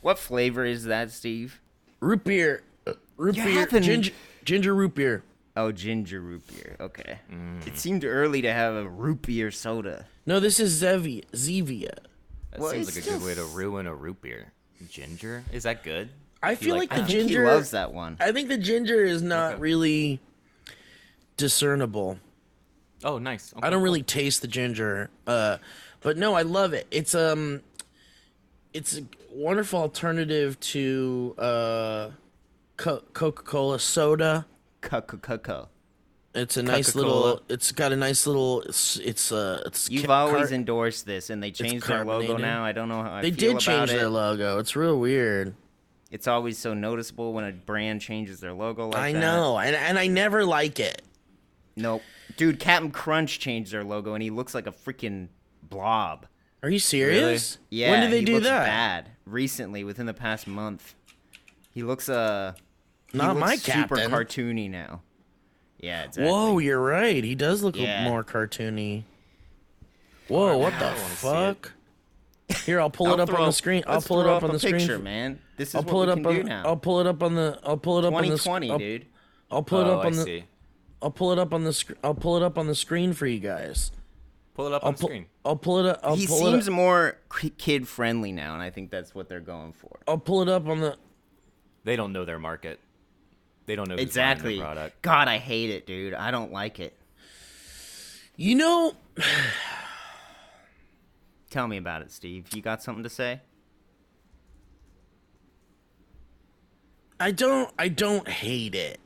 What flavor is that, Steve? Root beer, uh, root You beer, haven't- ginger, ginger root beer. Oh, ginger root beer. Okay. Mm. It seemed early to have a root beer soda. No, this is Zevia. Zevia. That Well, seems like a good way to ruin a root beer. Ginger? Is that good? I feel like, like the that? I think ginger. he loves that one. I think the ginger is not Okay. really discernible. Oh, nice. I don't really taste the ginger, uh, but no, I love it. It's um, it's a wonderful alternative to uh, Co- Coca-Cola soda. Coca-Cola. It's a nice Coca-Cola. little. It's got a nice little. It's it's uh. It's You've always endorsed this, and they changed their logo now. I don't know how I They did change about their logo. It's real weird. It's always so noticeable when a brand changes their logo like I that. know, and and I never like it. Nope. Dude, Captain Crunch changed their logo, and he looks like a freaking blob. Are you serious? Yeah. When did they he do looks that? Bad. Recently, within the past month. He looks uh. he Not looks my super captain. cartoony now. Yeah. Exactly. Whoa, you're right. He does look Yeah. more cartoony. Whoa, what the I wanna see it. fuck? Here, I'll pull I'll it up on the screen. I'll pull it up on the screen. man. This is I'll pull we it up on. now. I'll pull it up on the. I'll pull it up on the. sc- 2020, dude. I'll pull it oh, up on the. I'll pull it up on the. I'll pull it up on the screen for you guys. Pull it up I'll on the pull. screen. I'll pull it up. I'll he pull seems it. Up, more kid friendly now, and I think that's what they're going for. I'll pull it up on the. They don't know their market. They don't know who's Exactly. their product. God, I hate it, dude. I don't like it. You know, Tell me about it, Steve. You got something to say? I don't. I don't hate it.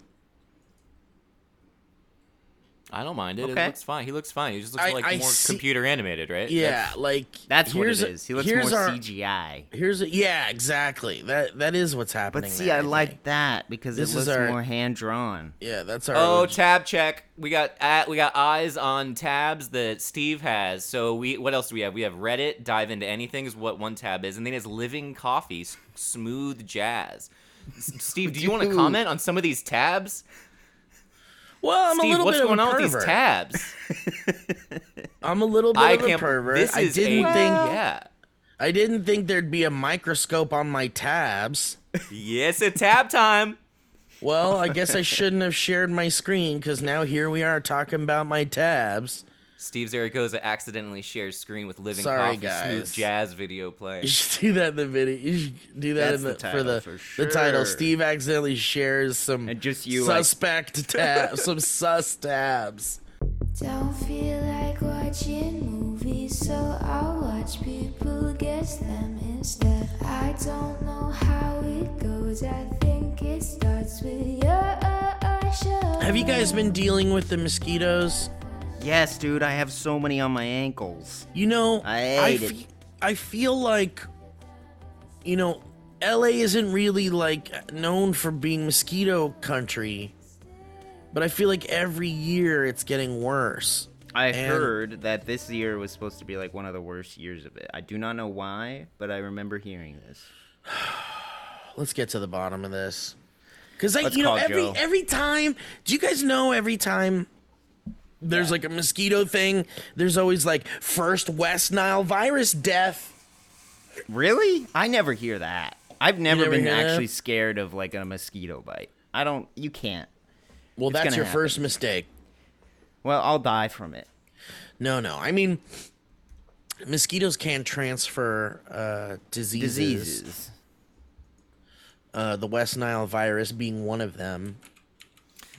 I don't mind it. Okay. It looks fine. He looks fine. He just looks I- like I more see- computer animated, right? Yeah, like That's what it here's a- is. He looks here's more our, CGI. Here's a, yeah, exactly. That that is what's happening. But see, there, I think. like that because This it is looks our- more hand drawn. Yeah, that's our. Oh, OG. tab check. We got at we got eyes on tabs that Steve has. So we what else do we have? We have Reddit. Dive into anything is what one tab is, and then it's living coffee, smooth jazz. Steve, do you want to comment on some of these tabs? Well, I'm a little what's bit going of a on with these tabs? I'm a little bit I of a can't. pervert. This I is didn't a, think Yeah. I didn't think there'd be a microscope on my tabs. Yes, it's tab time. Well, I guess I shouldn't have shared my screen because now here we are talking about my tabs. Steve Zaragoza accidentally shares screen with living Sorry, coffee, smooth jazz video play. You should do that in the video. You should do that That's in the, the for the for the title. Steve accidentally shares some And just you, like- suspect tabs, some sus tabs. Don't feel like watching movies, so I'll watch people guess them instead. I don't know how it goes, I think it starts with your show. Have you guys been dealing with the mosquitoes? Yes, dude. I have so many on my ankles. You know, I hate fe- it. I feel like, you know, LA isn't really like known for being mosquito country, but I feel like every year it's getting worse. I And- heard that this year was supposed to be like one of the worst years of it. I do not know why, but I remember hearing this. Let's get to the bottom of this. Cause I, Let's you know, every Joe. every time. Do you guys know every time? There's like a mosquito thing. There's always like first West Nile virus death. Really? I never hear that. I've never never been hear that? actually scared of like a mosquito bite. I don't. You can't. Well, It's that's your happen. first mistake. Well, I'll die from it. No, no. I mean, mosquitoes can transfer uh, diseases. Diseases. Uh, the West Nile virus being one of them.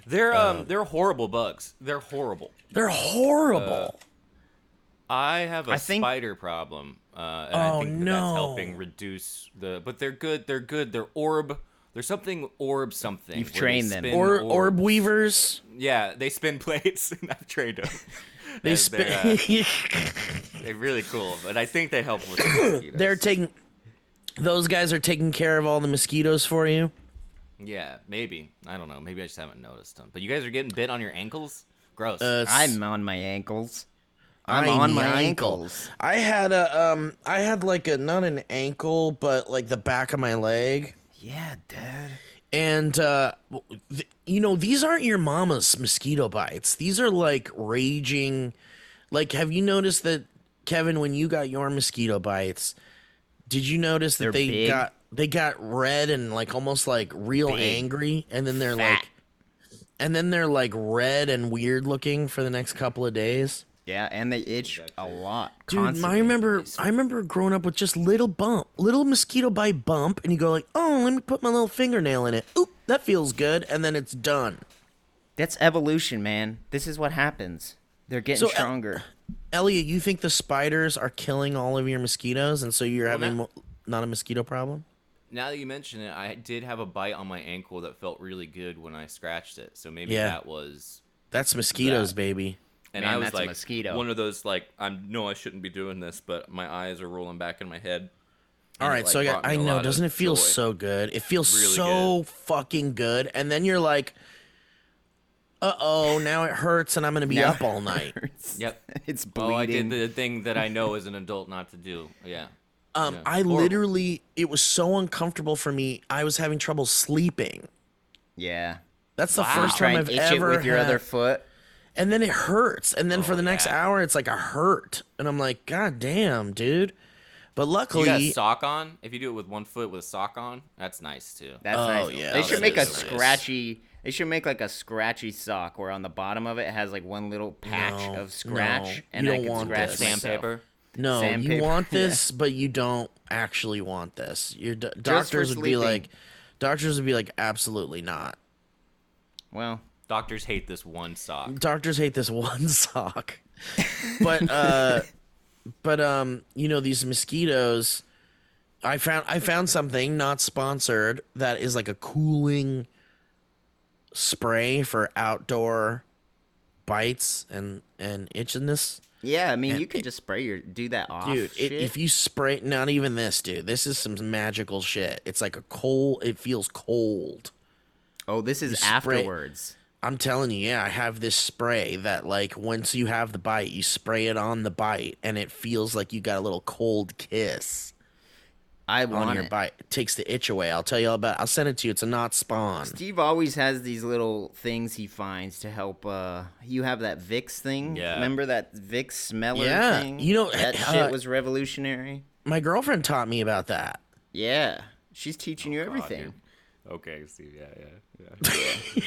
They're Uh, um they're horrible bugs. They're horrible. They're horrible. I have a I think- spider problem, uh, and Oh, I think that no. that's helping reduce the. But they're good. They're good. They're orb. There's something orb something. You've trained them. or orb weavers. Yeah, they spin plates, and I've trained them. They spin. They're, uh, they're really cool, but I think they help with the mosquitoes. They're taking. Those guys are taking care of all the mosquitoes for you. Yeah, maybe. I don't know. Maybe I just haven't noticed them. But you guys are getting bit on your ankles. Gross. Uh, I'm on my ankles. I'm I'm on my ankle. ankles. I had a um. I had like a not an ankle, but like the back of my leg. Yeah, Dad. And uh, th- you know, these aren't your mama's mosquito bites. These are like raging. Like, have you noticed that, Kevin? When you got your mosquito bites, did you notice that They're they big? got they got red and like almost like real Big. angry, and then they're Fat. like, and then they're like red and weird looking for the next couple of days. Yeah, and they itch a lot. Dude, I remember I remember growing up with just little bump, little mosquito bite bump, and you go like, oh, let me put my little fingernail in it. Oop, that feels good, and then it's done. That's evolution, man. This is what happens. They're getting So, stronger. Elliot, you think the spiders are killing all of your mosquitoes, and so you're having now- mo- not a mosquito problem? Now that you mention it, I did have a bite on my ankle that felt really good when I scratched it. So maybe Yeah. that was. That's mosquitoes, That. baby. And Man, I was that's a like, mosquito. one of those like, I know I shouldn't be doing this, but my eyes are rolling back in my head. All And it, right, like, so I got. brought me I a know, doesn't it feel joy. so good? It feels Really so fucking good, and then you're like, "Uh oh, now it hurts, and I'm gonna be Now up all night." Yep. It's bleeding. Oh, I did the thing that I know as an adult not to do. Yeah. Um, Yeah. I Horrible. literally, it was so uncomfortable for me. I was having trouble sleeping. yeah. That's the Wow. first time I've itch ever it with your had- other foot. and then it hurts, and then for Oh, the next yeah. hour, it's like a hurt, and I'm like, God damn, dude. But You got a luckily, sock on? If you do it with one foot with a sock on, that's nice too. That's Oh, nice. yeah, They that should make a nice. scratchy. They should make like a scratchy sock where on the bottom of it has like one little patch No, of scratch, no, and you I don't can want scratch this. myself. Sandpaper. No, you sandpaper, want yeah. this, but you don't actually want this. Your do- doctors would be like, doctors would be like, absolutely not. Well, Doctors hate this one sock. doctors hate this one sock but uh but um you know these mosquitoes i found i found something not sponsored that is like a cooling spray for outdoor bites and and itchiness yeah. I mean, you could just spray your do that off. dude it, if you spray not even this dude this is some magical shit it's like a cold it feels cold oh, this is afterwards. I'm telling you, yeah, I have this spray that like once you have the bite, you spray it on the bite and it feels like you got a little cold kiss I on want your it. bite. It takes the itch away. I'll tell you all about It. I'll send it to you. It's a not spawn. Steve always has these little things he finds to help. uh You have that Vicks thing. Yeah. Remember that Vicks smeller Yeah, thing? you know, that uh, shit was revolutionary. My girlfriend taught me about that. Yeah, she's teaching you God, everything. dude. Okay, Steve. Yeah, yeah,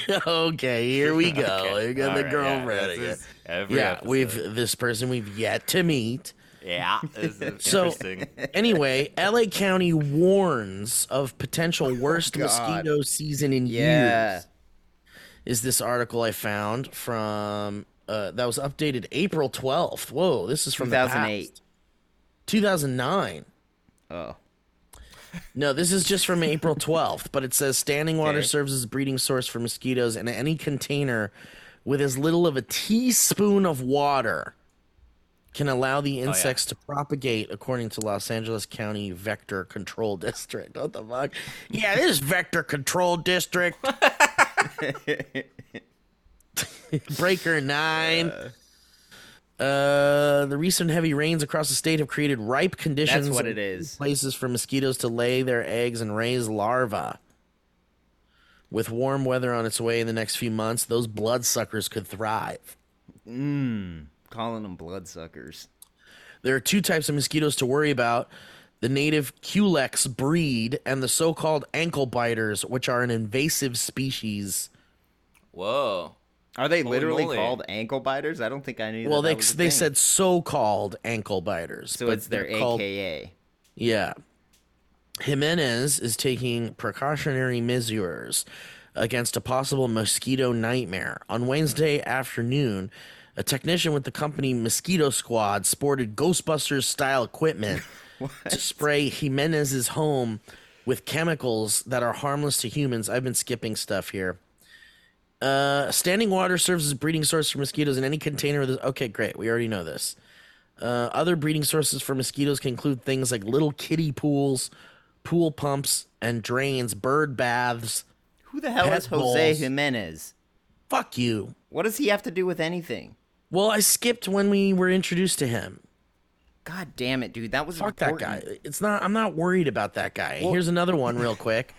yeah. okay, here we go. Okay, We got the alright, yeah, girlfriend this again. is every Yeah, episode. we've this person we've yet to meet. Yeah, this is So- interesting. Anyway, LA County warns of potential worst God. mosquito season in Yeah. years. Is this article I found from uh, that was updated April 12th. Whoa, this is from the 2008. past. 2009. Oh, No, this is just from April 12th, but it says standing water Okay. serves as a breeding source for mosquitoes in any container with as little of a teaspoon of water can allow the insects to propagate according to Los Angeles County Vector Control District. What the fuck? Yeah, this is Vector Control District. Breaker 9. Uh, the recent heavy rains across the state have created ripe conditions. what it is. Places for mosquitoes to lay their eggs and raise larvae. With warm weather on its way in the next few months, those bloodsuckers could thrive. Calling them bloodsuckers. There are two types of mosquitoes to worry about the native Culex breed and the so called ankle biters, which are an invasive species. Whoa. Are they Holy literally moly. called ankle biters? I don't think I knew. Well, that they, that they thing. said so called ankle biters. so. but It's their they're called- AKA. Yeah. Jimenez is taking precautionary measures against a possible mosquito nightmare. On Wednesday afternoon, a technician with the company Mosquito Squad sported Ghostbusters style equipment to spray Jimenez's home with chemicals that are harmless to humans. I've been skipping stuff here. Uh, standing water serves as a breeding source for mosquitoes in any container. With okay, great. We already know this. Uh, other breeding sources for mosquitoes can include things like little kiddie pools, pool pumps and drains, bird baths. Who the hell is Jose balls. Jimenez? Fuck you. What does he have to do with anything? Well, I skipped when we were introduced to him. God damn it, dude! That was Fuck that guy. It's not. I'm not worried about that guy. Here's another one, real quick.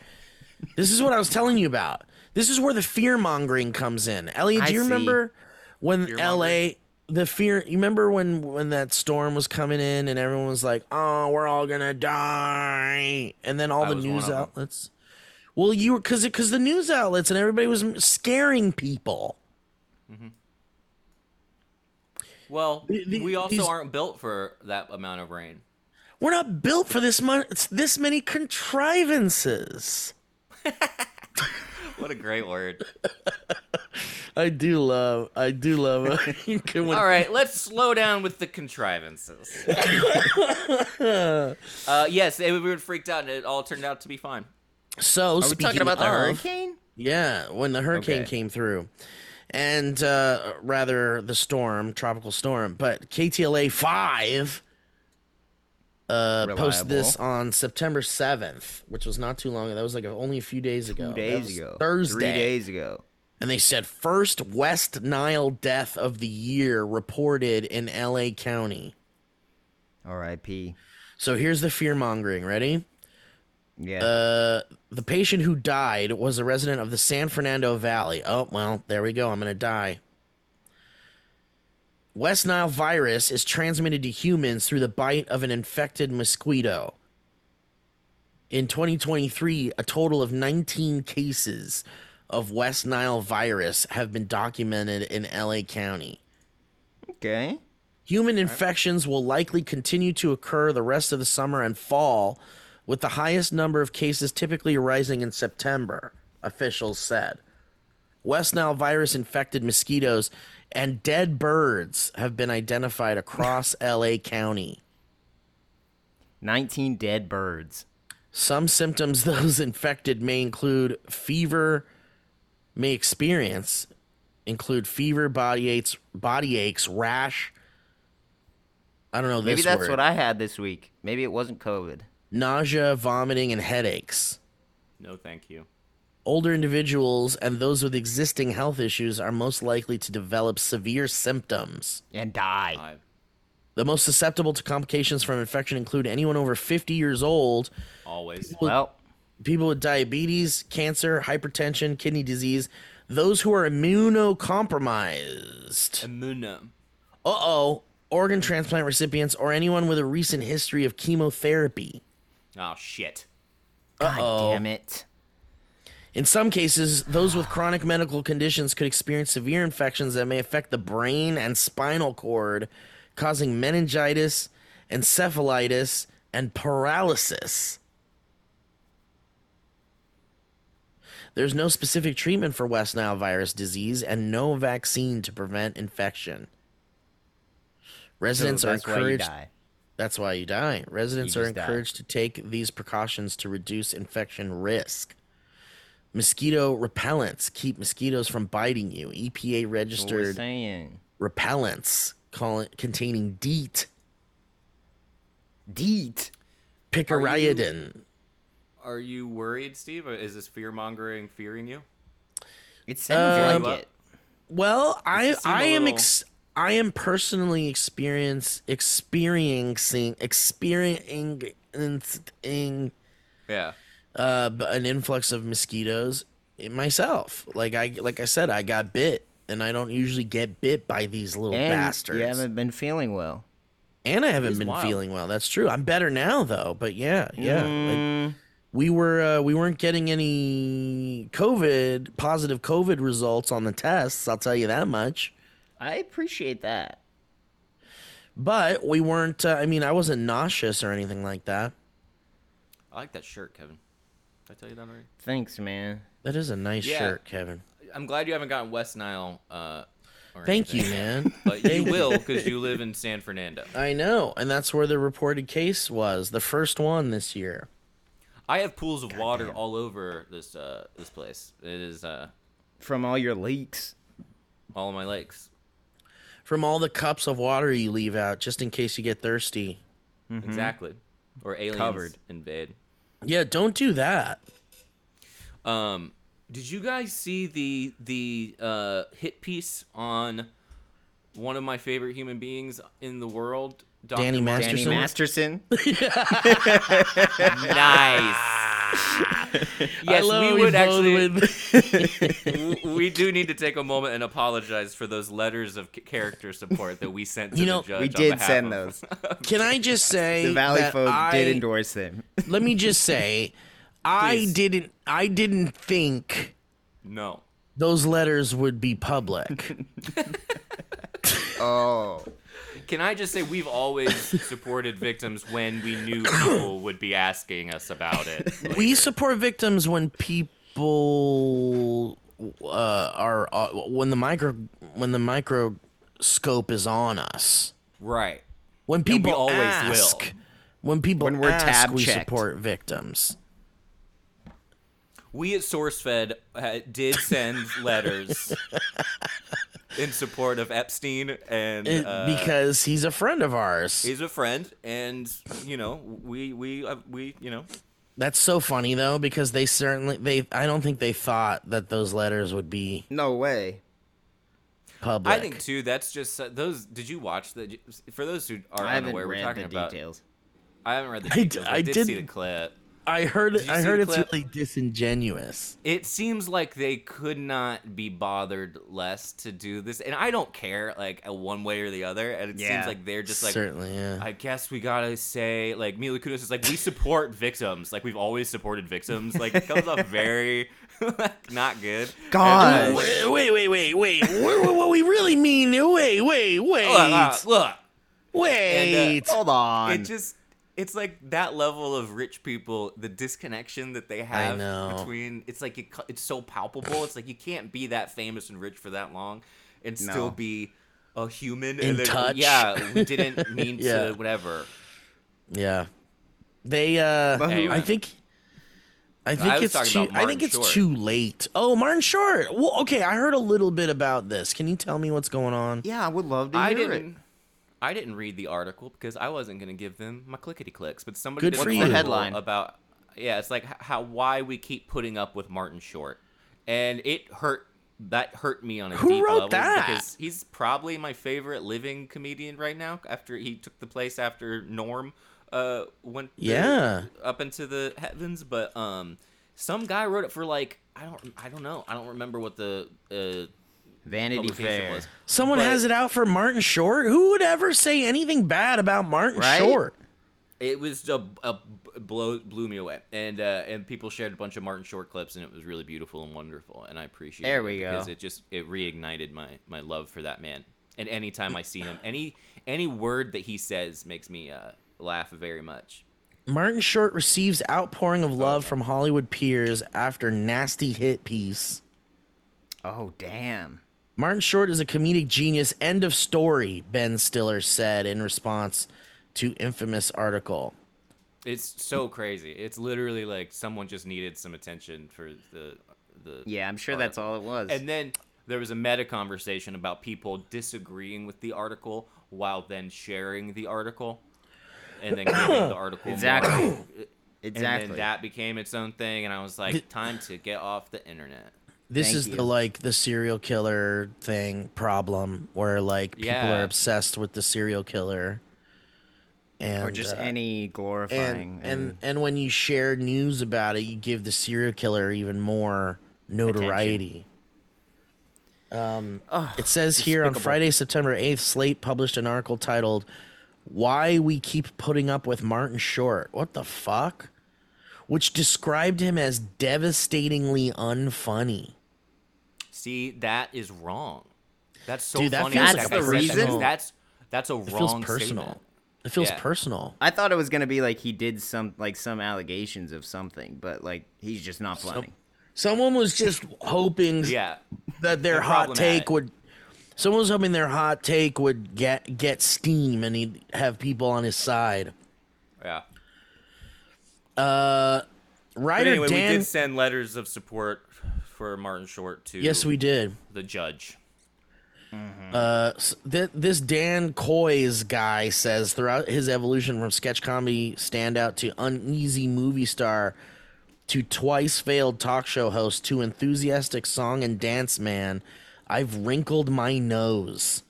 this is what I was telling you about. This is where the fear mongering comes in. Elliot, do I you see. remember when L.A. the fear. You remember when when that storm was coming in and everyone was like, "Oh, we're all gonna die," and then all I the news outlets. Well, you were because because the news outlets and everybody was scaring people. Mm-hmm. Well, The- the- we also these- aren't built for that amount of rain. We're not built for this much. It's This many contrivances. What a great word. I do love. I do love. when- All right, let's slow down with the contrivances. uh, yes, they, we were freaked out, and it all turned out to be fine. So Are we talking about the of- hurricane? Yeah, when the hurricane Okay. came through, and uh, rather the storm, tropical storm. But KTLA five uh, posted this on September seventh, which was not too long ago. That was like only a few days ago. Two days ago. Thursday. Three days ago. And they said first West Nile death of the year reported in LA County. R.I.P. So here's the fear mongering. Ready? Yeah. Uh, the patient who died was a resident of the San Fernando Valley. Oh, well, there we go. I'm going to die. West Nile virus is transmitted to humans through the bite of an infected mosquito. In 2023, a total of 19 cases of West Nile virus have been documented in LA County. okay. Human infections will likely continue to occur the rest of the summer and fall, with the highest number of cases typically arising in September, officials said. West Nile virus infected mosquitoes and dead birds have been identified across LA County. 19 dead birds. Some symptoms those infected may include fever, may experience include fever, body aches, body aches, rash. I don't know this Maybe that's word. what I had this week. Maybe it wasn't COVID. Nausea, vomiting, and headaches. No, thank you. Older individuals and those with existing health issues are most likely to develop severe symptoms. And die. I, The most susceptible to complications from infection include anyone over 50 years old, always. Well, people with diabetes, cancer, hypertension, kidney disease, those who are immunocompromised. Imuna. Uh oh, organ transplant recipients, or anyone with a recent history of chemotherapy. Oh shit. God Uh-oh. damn it. In some cases, those with chronic medical conditions could experience severe infections that may affect the brain and spinal cord, causing meningitis, encephalitis, and paralysis. There's no specific treatment for West Nile virus disease and no vaccine to prevent infection. Residents so are that's why you encouraged. That's why you die. Residents You are just die. encouraged to take these precautions to reduce infection risk. Mosquito repellents keep mosquitoes from biting you. EPA That's what we're registered repellents call it, containing DEET, Deet. picaridin. Are you worried, Steve? Is this fear mongering fearing you? It sounds Um, like it. Well, I seem a I am little- ex- I am personally experience experiencing experiencing Yeah. uh, an influx of mosquitoes myself. Like I like I said, I got bit, and I don't usually get bit by these little And bastards. you haven't been feeling well. and I haven't been wild. feeling well. That's true. I'm better now though. But yeah, yeah. like, Mm, we were uh, we weren't getting any COVID positive COVID results on the tests. I'll tell you that much. I appreciate that. But we weren't. Uh, I mean, I wasn't nauseous or anything like that. I like that shirt, Kevin. Did I tell you that already? Thanks, man. That is a nice Yeah. shirt, Kevin. I'm glad you haven't gotten West Nile. Uh, or Thank you, man. But you will because you live in San Fernando. I know, and that's where the reported case was, the first one this year. I have pools of water all over this uh, this place. It is uh, From all your leaks. all of my lakes. From all the cups of water you leave out, just in case you get thirsty. Exactly. Or aliens Covered. invade. Yeah, don't do that. Um, did you guys see the the uh, hit piece on one of my favorite human beings in the world, Dr. Danny Mark- Danny Masterson? Masterson. Nice. Yes, love we would actually. with- we do need to take a moment and apologize for those letters of character support that we sent to You know, the judge. we did send those. Can I just say The Valley that folk I, did endorse him. Let me just say, I Please. didn't. I didn't think No. those letters would be public. Oh, Can I just say we've always supported victims when we knew people would be asking us about it. we support victims when people uh, are uh, when the micro when the microscope is on us. right. When people always ask, will. when people When we're ask, tab we checked. support victims. We at SourceFed uh, did send letters in support of Epstein, and It- uh, because he's a friend of ours. he's a friend, and you know, we we uh, we you know, That's so funny though, because they certainly they. I don't think they thought that those letters would be no way. public. I think too. That's just uh, those. Did you watch the? For those who are I haven't unaware, we're talking the about. details. I haven't read the details. I, I did see the didn't- clip. I heard. Did I heard it's clip? really disingenuous. It seems like they could not be bothered less to do this, and I don't care like one way or the other. And it Yeah. seems like they're just like, Certainly, yeah. I guess we gotta say like Mila Kunis is like we support victims, like we've always supported victims. Like it comes off very like not good. God. Wait, wait, wait, wait, wait. what, what- what we really mean? Wait, wait, wait, Look, uh, look, wait. Hold on. it just it's like that level of rich people the disconnection that they have know. between it's like it, it's so palpable it's like you can't be that famous and rich for that long and still be a human In and then, touch. yeah we didn't mean Yeah. to whatever yeah, they. uh But who- I think. I think was it's too. I think it's Short. too late. Oh, Martin Short. Well, okay. I heard a little bit about this. Can you tell me what's going on? yeah, I would love to i hear didn't it. I didn't read the article because i wasn't going to give them my clickety clicks but somebody Good did for an you. Headline. about yeah it's like how why we keep putting up with martin short and it hurt that hurt me on a Who deep wrote level that? because he's probably my favorite living comedian right now after he took the place after norm uh went the- Yeah. up into the heavens but um some guy wrote it for like i don't i don't know i don't remember what the uh Vanity Fair. was Someone But- has it out for Martin Short. Who would ever say anything bad about Martin Right? Short? it was a, a blow blew me away and uh and people shared a bunch of martin short clips and it was really beautiful and wonderful and i appreciate There it we go. because it just it reignited my my love for that man and anytime i see him any any word that he says makes me uh laugh very much Martin Short receives outpouring of love from Hollywood peers after nasty hit piece. Oh damn. Martin Short is a comedic genius. End of story, Ben Stiller said in response to infamous article. it's so crazy it's literally like someone just needed some attention for the the Yeah, I'm sure that's all it was. And then there was a meta conversation about people disagreeing with the article while then sharing the article, and then giving the article more- Exactly. And exactly. then that became its own thing, and I was like, time to get off the internet. This Thank is you. the like the serial killer thing problem where like people Yeah. are obsessed with the serial killer. And or just uh, any glorifying and, and and when you share news about it, you give the serial killer even more notoriety. Um, it says here on despicable. Friday, September eighth, Slate published an article titled "Why We Keep Putting Up with Martin Short." What the fuck? Which described him as devastatingly unfunny. See, that is wrong. That's so Dude, that funny. feels that like the said reason? because That's that's a It wrong feels personal. statement. It feels Yeah. personal. I thought it was gonna be like he did some like some allegations of something, but like he's just not funny. Someone was just hoping Yeah, that their They're hot take would someone was hoping their hot take would get get steam and he'd have people on his side. yeah. Uh But writer anyway, Dan we did send letters of support for Martin Short to Yes, we did. the judge. Uh s- th- this Dan Kois guy says throughout his evolution from sketch comedy standout to uneasy movie star to twice failed talk show host to enthusiastic song and dance man, I've wrinkled my nose.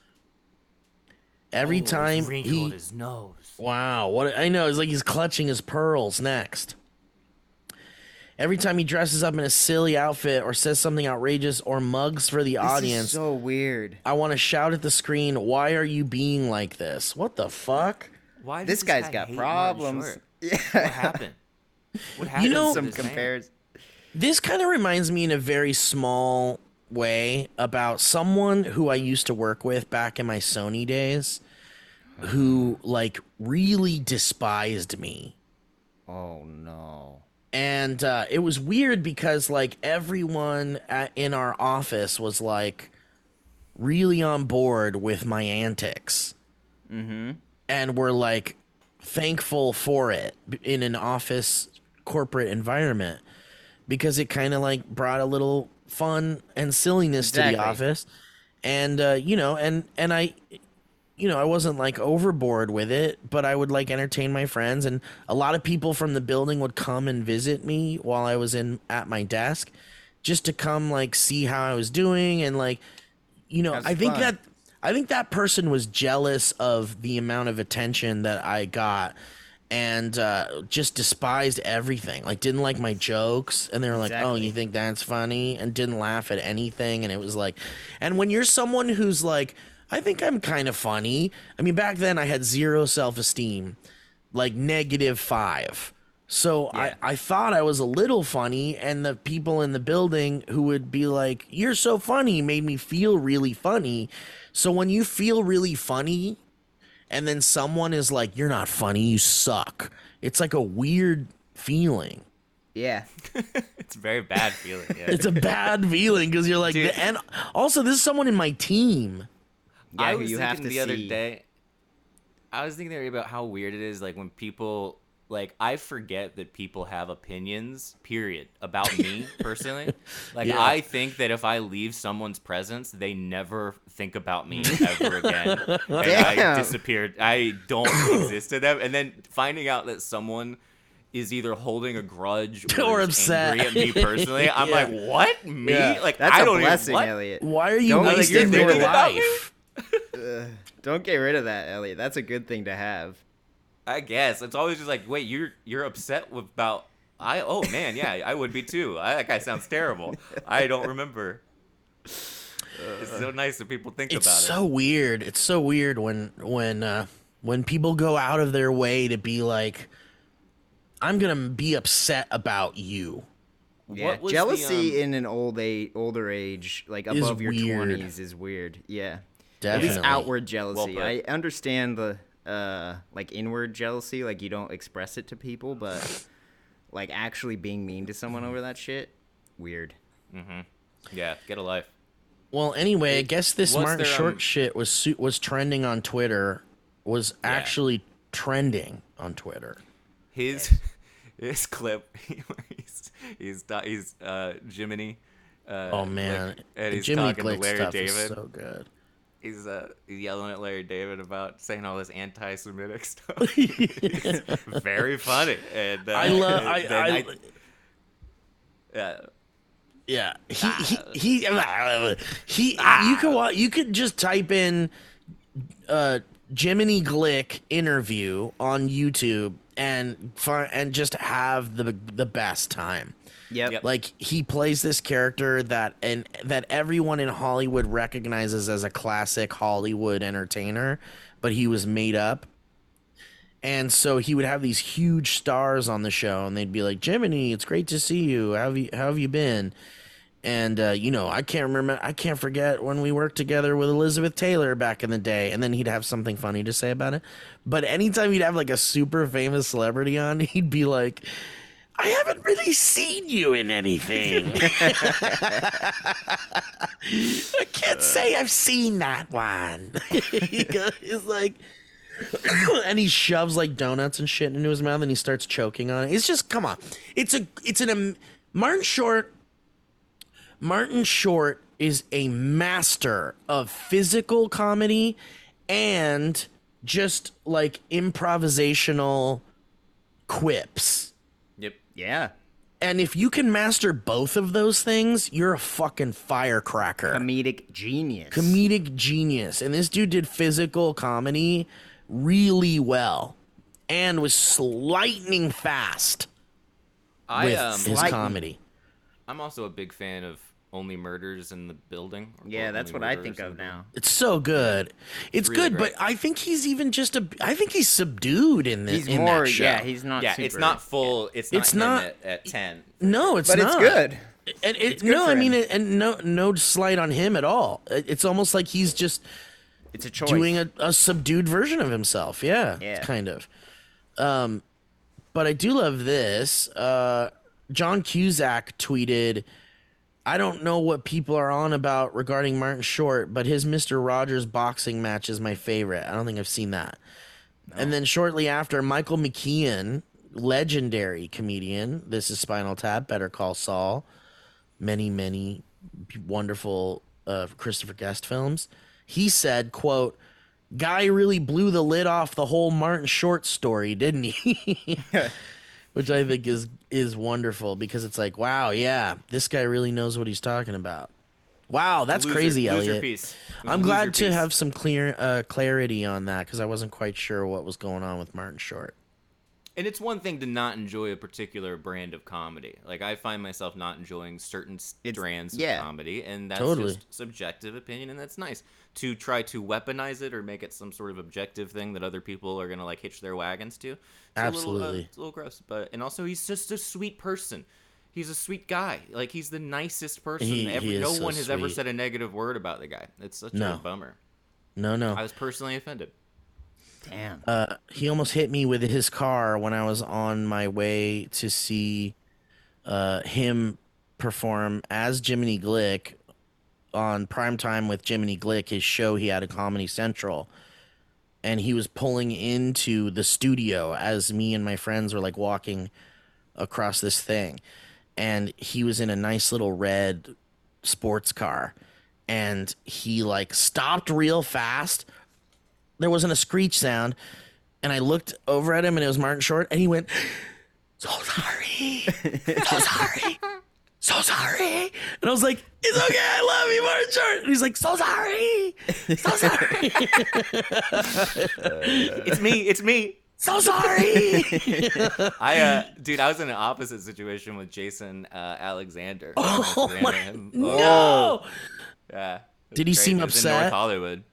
Every time Oh, wrinkled he his nose. Wow, what I know is like he's clutching his pearls next. Every time he dresses up in a silly outfit or says something outrageous or mugs for the This audience, is so weird. I want to shout at the screen, "Why are you being like this? What the fuck?" Why does This guy's guy got hate problems. Yeah. What happened? What happened? know- Some compares. This kind of reminds me in a very small way about someone who I used to work with back in my Sony days who like really despised me. Oh no. And uh, it was weird because like everyone at, in our office was like really on board with my antics. Mm-hmm. And were like thankful for it in an office corporate environment because it kind of like brought a little fun and silliness to the office and uh, you know and and i you know i wasn't like overboard with it but i would like entertain my friends and a lot of people from the building would come and visit me while i was in at my desk just to come like see how i was doing and like you know That's i think fun. that i think that person was jealous of the amount of attention that i got and uh, just despised everything like didn't like my jokes and they were like oh you think that's funny and didn't laugh at anything and it was like and when you're someone who's like i think i'm kind of funny i mean back then i had zero self-esteem like negative five so Yeah. I, I thought i was a little funny and the people in the building who would be like you're so funny made me feel really funny so when you feel really funny and then someone is like you're not funny you suck it's like a weird feeling Yeah. It's a very bad feeling. Yeah. it's a bad feeling because you're like, Dude. and also this is someone in my team. Yeah, I who was you thinking have to the other day. I was thinking the other day about how weird it is, like when people like I forget that people have opinions. Period about me personally. Like Yeah. I think that if I leave someone's presence, they never think about me ever again. and I disappeared. I don't exist to them. And then finding out that someone is either holding a grudge or, Or upset. angry at me personally, I'm Yeah. like, what me? Yeah. Like That's I a don't blessing, even. What? Elliot. Why are you Don't- like, wasting you're your thinking about? Don't get rid of that, Elliot. That's a good thing to have. I guess it's always just like, wait, you're you're upset about I. Oh man, yeah, I would be too. I, that guy sounds terrible. I don't remember. It's so nice that people think It's about it. It's so weird. It's so weird when when uh, when people go out of their way to be like, I'm gonna be upset about you. Yeah, What was the, jealousy um, in an old age, older age, like above your twenties, is weird. Yeah, at least outward jealousy. put. I understand the uh, like inward jealousy, like you don't express it to people, but like actually being mean to someone over that shit, weird. Mm-hmm. yeah, get a life. Well, anyway, I guess this what's Martin their, Short um, shit was was trending on Twitter. Was actually trending on Twitter. His his clip he's he's he's uh Jiminy. Uh, Oh man, like, and he's Jimmy talking to Glick Larry David. is so good. He's uh yelling at Larry David about saying all this anti-Semitic stuff. It's very funny, and uh, I love. I, then I, yeah. Yeah, he he he, he you could wa- you could just type in uh Jiminy Glick interview on YouTube and and just have the the best time. Yep. Yep. Like he plays this character that and that everyone in Hollywood recognizes as a classic Hollywood entertainer, but he was made up. And so he would have these huge stars on the show, and they'd be like, "Jiminy, it's great to see you. How have you How have you been?" And uh, you know, I can't remember. I can't forget when we worked together with Elizabeth Taylor back in the day. And then he'd have something funny to say about it. But anytime he'd have like a super famous celebrity on, he'd be like, "I haven't really seen you in anything. I can't say I've seen that one." he goes, he's like. and he shoves like donuts and shit into his mouth and he starts choking on it. It's just come on. It's a it's an um, Martin Short Martin Short is a master of physical comedy and just like improvisational quips. Yep. Yeah. And if you can master both of those things, you're a fucking firecracker. Comedic genius. comedic genius. And this dude did physical comedy really well and was lightning fast. I with um, his Slightly. comedy. I'm also a big fan of Only Murders in the Building. Yeah, that's what I think of now. It's so good. It's really good, great. but I think he's even just a. I think he's subdued in this. He's in more, that show. yeah. He's not. Yeah, it's not full. It's not. It's him not- at, at ten. no, it's but not. it's good. And it, good no, I mean, him. it, and no, no slight on him at all. It- It's almost like he's just It's a choice. doing a, a subdued version of himself. Yeah, Yeah. kind of. Um, but I do love this. Uh, John Cusack tweeted, "I don't know what people are on about regarding Martin Short, but his Mister Rogers boxing match is my favorite. I don't think I've seen that." And then shortly after, Michael McKean, legendary comedian, this is Spinal Tap, Better Call Saul, many many wonderful uh, Christopher Guest films. He said, "quote." Guy really blew the lid off the whole Martin Short story, didn't he? Which I think is is wonderful because it's like, wow, yeah, this guy really knows what he's talking about. Wow, that's Loser- crazy, loser Elliot. piece. I'm glad to piece. have some clear uh, clarity on that because I wasn't quite sure what was going on with Martin Short. And it's one thing to not enjoy a particular brand of comedy. Like I find myself not enjoying certain strands yeah. of comedy, and that's Totally. just subjective opinion, and that's nice. To try to weaponize it or make it some sort of objective thing that other people are gonna like hitch their wagons to. It's A little, uh, Absolutely. it's a little gross, but and also he's just a sweet person. He's a sweet guy. Like he's the nicest person. He- Every, he is no so one has ever said a negative word about the guy. It's such No. a bummer. No, no. I was personally offended. Damn. Uh, he almost hit me with his car when I was on my way to see uh, him perform as Jiminy Glick on primetime with Jiminy Glick, his show he had at Comedy Central. And he was pulling into the studio as me and my friends were like walking across this thing. And he was in a nice little red sports car. And he like stopped real fast, there wasn't a screech sound, and I looked over at him, and it was Martin Short, and he went, "So sorry, so sorry, so sorry," and I was like, "It's okay, I love you, Martin Short," and he's like, "So sorry, so sorry, It's me. It's me. so sorry." I, uh, dude, I was in an opposite situation with Jason uh, Alexander. Oh my him. no! Yeah. Did was he seem crazy. It In upset? North Hollywood.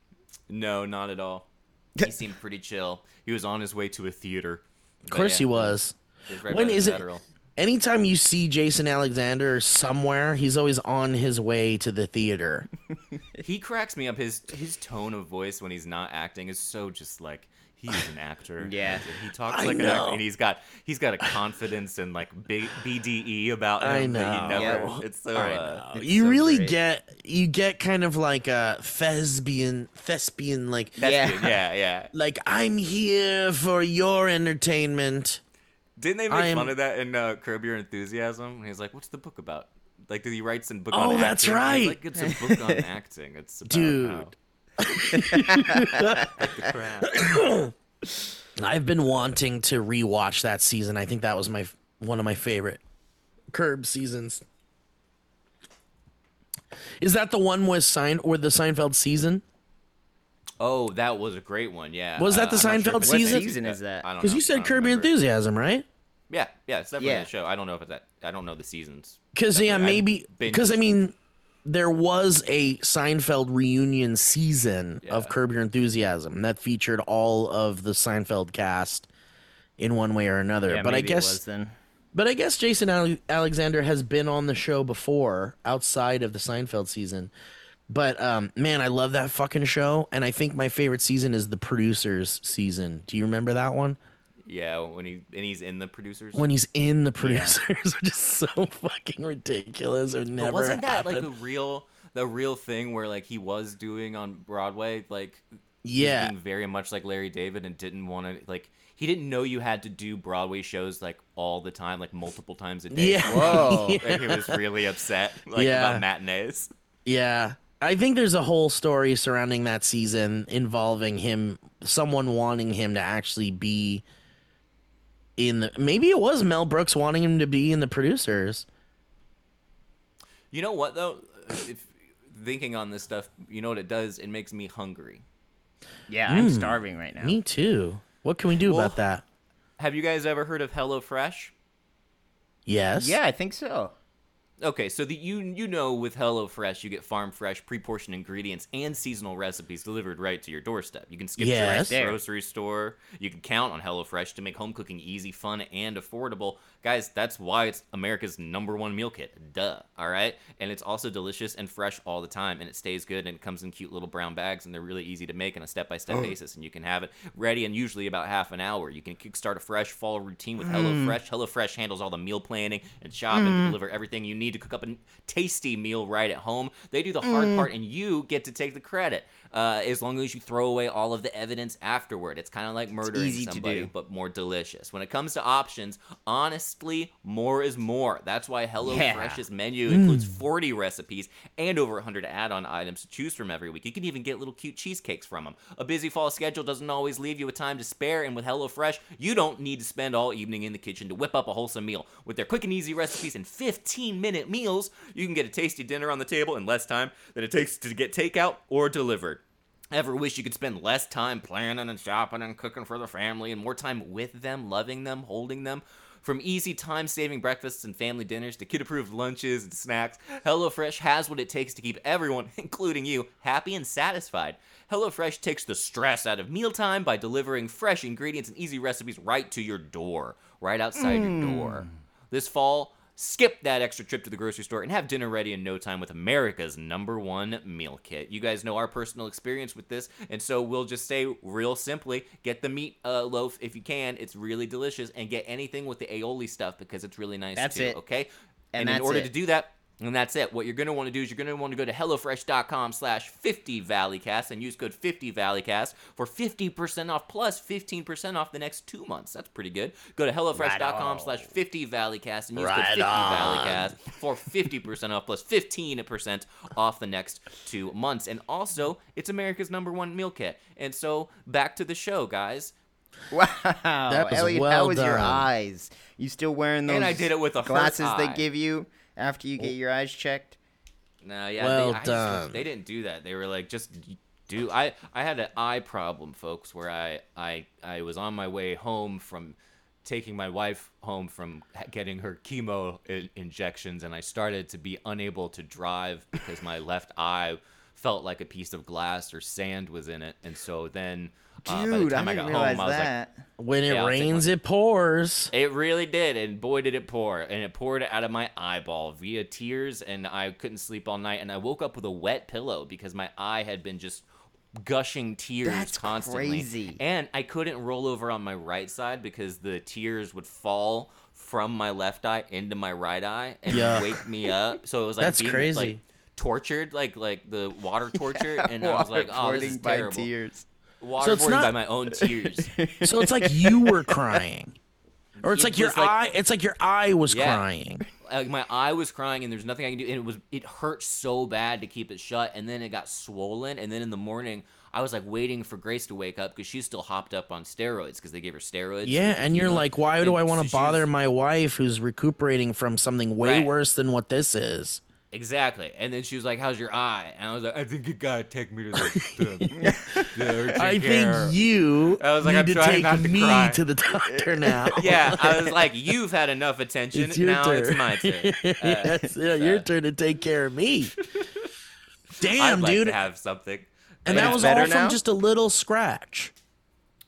No, not at all. He seemed pretty chill. He was on his way to a theater. Of course he was. right When by the is it? Federal. Anytime you see Jason Alexander somewhere, he's always on his way to the theater. He cracks me up. His his tone of voice when he's not acting is so just like he's an actor. Yeah. he talks I like an actor, and he's got he's got a confidence and like big BDE about him. I that you know. never, Yeah. It's so. I Uh, know. you so really great. get you get kind of like a thespian thespian like Yeah. yeah, yeah. like I'm here for your entertainment. Didn't they make am- fun of that in uh, Curb Your Enthusiasm? And he's like, "What's the book about?" Like, did he write some book Oh, on that's acting? Right. Like, it's a book on acting. It's about Dude. how- I've been wanting to rewatch that season. I think that was my one of my favorite Curb seasons. Is that the one with Sein or the Seinfeld season? Oh, that was a great one. Yeah. Was that the uh, I'm not sure Seinfeld if it's- What season? season is that? I don't Because know. you I said don't Curb Your remember. Enthusiasm, right? Yeah, yeah, it's definitely Yeah. a show. I don't know if it's that. I don't know the seasons. Because yeah, Definitely. I maybe binged because I mean, there was a Seinfeld reunion season of Yeah. Curb Your Enthusiasm that featured all of the Seinfeld cast in one way or another. Yeah, but I maybe it guess, was then. but I guess Jason Ale- Alexander has been on the show before outside of the Seinfeld season. But um, man, I love that fucking show, and I think my favorite season is the producers season. Do you remember that one? Yeah, when he and he's in the producers. When he's in the producers, which is so fucking ridiculous. Or But never wasn't that like happened. the real the real thing where like he was doing on Broadway? Like Yeah. being very much like Larry David and didn't want to like he didn't know you had to do Broadway shows like all the time, like multiple times a day. Yeah. Whoa. Like, he was really upset like Yeah. about matinees. Yeah. I think there's a whole story surrounding that season involving him, someone wanting him to actually be in the. Maybe it was Mel Brooks wanting him to be in the producers. You know what though? If thinking on this stuff, you know what it does? It makes me hungry. Yeah, I'm hmm. starving right now. Me too. What can we do Well- about that? Have you guys ever heard of HelloFresh? Yes. Yeah, I think so. Okay, so the, you you know with HelloFresh you get farm fresh, pre-portioned ingredients and seasonal recipes delivered right to your doorstep. You can skip Yes. to the grocery store. You can count on HelloFresh to make home cooking easy, fun, and affordable. Guys, that's why it's America's number one meal kit. Duh. All right, and it's also delicious and fresh all the time, and it stays good and it comes in cute little brown bags, and they're really easy to make on a step-by-step oh. basis, and you can have it ready in usually about half an hour. You can kickstart a fresh fall routine with HelloFresh. Mm. HelloFresh handles all the meal planning and shopping to mm. deliver everything you need to cook up a tasty meal right at home. They do the hard mm. part, and you get to take the credit. Uh, as long as you throw away all of the evidence afterward, it's kind of like murdering easy to somebody, do. but more delicious. When it comes to options, more is more. That's why HelloFresh's menu includes mm. 40 recipes and over 100 add-on items to choose from every week. You can even get little cute cheesecakes from them. A busy fall schedule doesn't always leave you with time to spare, and with HelloFresh, you don't need to spend all evening in the kitchen to whip up a wholesome meal. With their quick and easy recipes and 15-minute meals, you can get a tasty dinner on the table in less time than it takes to get takeout or delivered. Ever wish you could spend less time planning and shopping and cooking for the family and more time with them, loving them, holding them? From easy time saving breakfasts and family dinners to kid approved lunches and snacks, HelloFresh has what it takes to keep everyone, including you, happy and satisfied. HelloFresh takes the stress out of mealtime by delivering fresh ingredients and easy recipes right to your door, right outside your hmm. door. This fall, skip that extra trip to the grocery store and have dinner ready in no time with America's number one meal kit. You guys know our personal experience with this, and so we'll just say real simply get the meat uh, loaf if you can. It's really delicious, and get anything with the aioli stuff because it's really nice That's too. it. Okay? And And, in order it. to do that, and that's it. What you're going to want to do is you're going to want to go to HelloFresh.com slash 50ValleyCast and use code 50ValleyCast for 50% off plus 15% off the next two months. That's pretty good. Go to HelloFresh.com slash 50ValleyCast and use Right code 50ValleyCast for 50% off plus 15% off the next two months. And also, it's America's number one meal kit. And so, back to the show, guys. Wow, That was Elliott, well how was your eyes? You still wearing those? And I did it with a hurt glasses they give you after you get your eyes checked. No, yeah, Well they, done. they didn't do that. They were like, just do. I I had an eye problem, folks, where I I I was on my way home from taking my wife home from getting her chemo in- injections, and I started to be unable to drive because my left eye felt like a piece of glass or sand was in it, and so then. Uh, by the Dude, I time I, got realize home, I was like, that. When it Yeah, rains, it pours. it really did, and boy did it pour. And it poured out of my eyeball via tears, and I couldn't sleep all night. And I woke up with a wet pillow because my eye had been just gushing tears That's constantly. crazy. And I couldn't roll over on my right side because the tears would fall from my left eye into my right eye and Yuck. wake me up. So it was like That's being, crazy. Like, tortured, like like the water torture, and I was like, oh, this is Waterboarding by terrible. tears. Waterboarding not- by my own tears. So it's like you were crying. Or it's It like your like- eye it's like your eye was Yeah. crying. like my eye was crying and there's nothing I can do and it was it hurt so bad to keep it shut and then it got swollen and then in the morning I was like waiting for Grace to wake up because she's still hopped up on steroids because they gave her steroids. Yeah, and you're chemo. like, why do I want so to was- bother my wife who's recuperating from something way Right. worse than what this is? Exactly. And then she was like, "How's your eye?" And I was like, "I think you gotta take me to the, the, the urgent I care." think you I was like, need I'm to trying take not to me cry. to the doctor now. Yeah, I was like, "You've had enough attention. It's your now turn. it's my turn." Uh, it's yeah, your turn to take care of me. Damn, I'd like dude. to have something. and But that was better all from now? just a little scratch.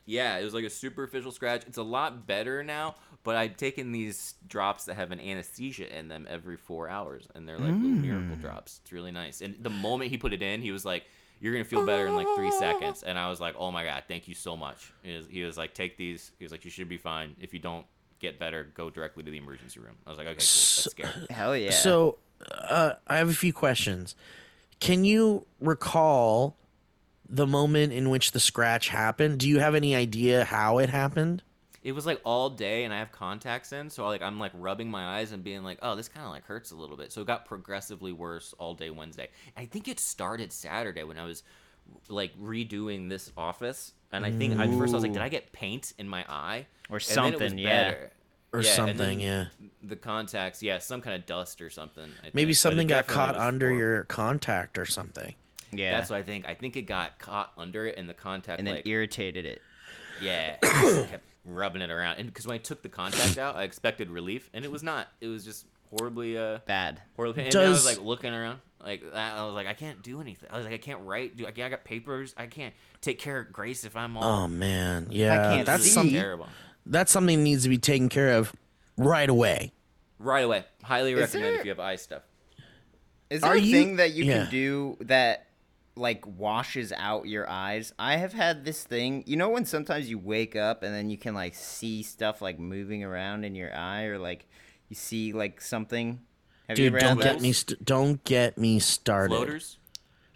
Yeah, it was like a superficial scratch. It's a lot better now, but I've taken these drops that have an anesthesia in them every four hours, and they're like little miracle drops. It's really nice. And the moment he put it in, he was like, "You're gonna feel better in like three seconds," and I was like, "Oh my god, thank you so much." He was, he was like, "Take these." He was like, "You should be fine. If you don't get better, go directly to the emergency room." I was like, "Okay, cool. That's scary." Hell yeah. So, uh, I have a few questions. Can you recall the moment in which the scratch happened? Do you have any idea how it happened? It was like all day and I have contacts in, so like I'm like rubbing my eyes and being like, oh, this kind of like hurts a little bit. So it got progressively worse all day Wednesday. I think it started Saturday when I was like redoing this office, and I think at first I was like, did I get paint in my eye Or And then it was something, yeah. better. Or Yeah, something, yeah. The contacts, yeah, some kind of dust or something. I Maybe think, something got caught under horrible. your contact or something. yeah. That's what I think. I think it got caught under it, and the contact and then like irritated it. Yeah, just kept rubbing it around, and because when I took the contact out, I expected relief, and it was not. It was just horribly, uh, Bad. horribly. And I was like looking around, like I was like, I can't do anything. I was like, I can't write. Do I, I got papers? I can't take care of Grace if I'm all. Oh man, yeah, can't that's see. something. terrible. That's something that needs to be taken care of right away. Right away, highly recommend there- if you have eye stuff. Is there Are a you- thing that you Yeah. can do that like washes out your eyes? I have had this thing. You know when sometimes you wake up and then you can like see stuff like moving around in your eye or like you see like something. Have you Dude, don't get those? me st- don't get me started. Floaters.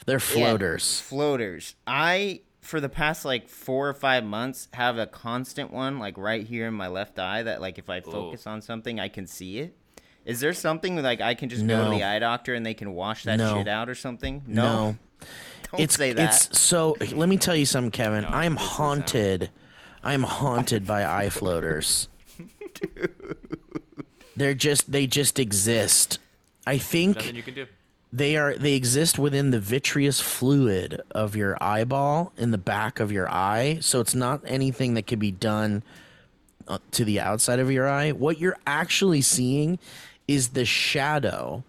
They're Yeah, floaters. floaters. I for the past like four or five months have a constant one like right here in my left eye that like if I focus on something I can see it. Is there something like I can just go to the eye doctor and they can wash that No. shit out or something? No. Don't it's say that. it's so let me tell you something, Kevin. No, I am this is, um, haunted. I am haunted by eye floaters. They're just they just exist. I think Nothing you can do. they are they exist within the vitreous fluid of your eyeball in the back of your eye so it's not anything that can be done uh, to the outside of your eye what you're actually seeing is the shadow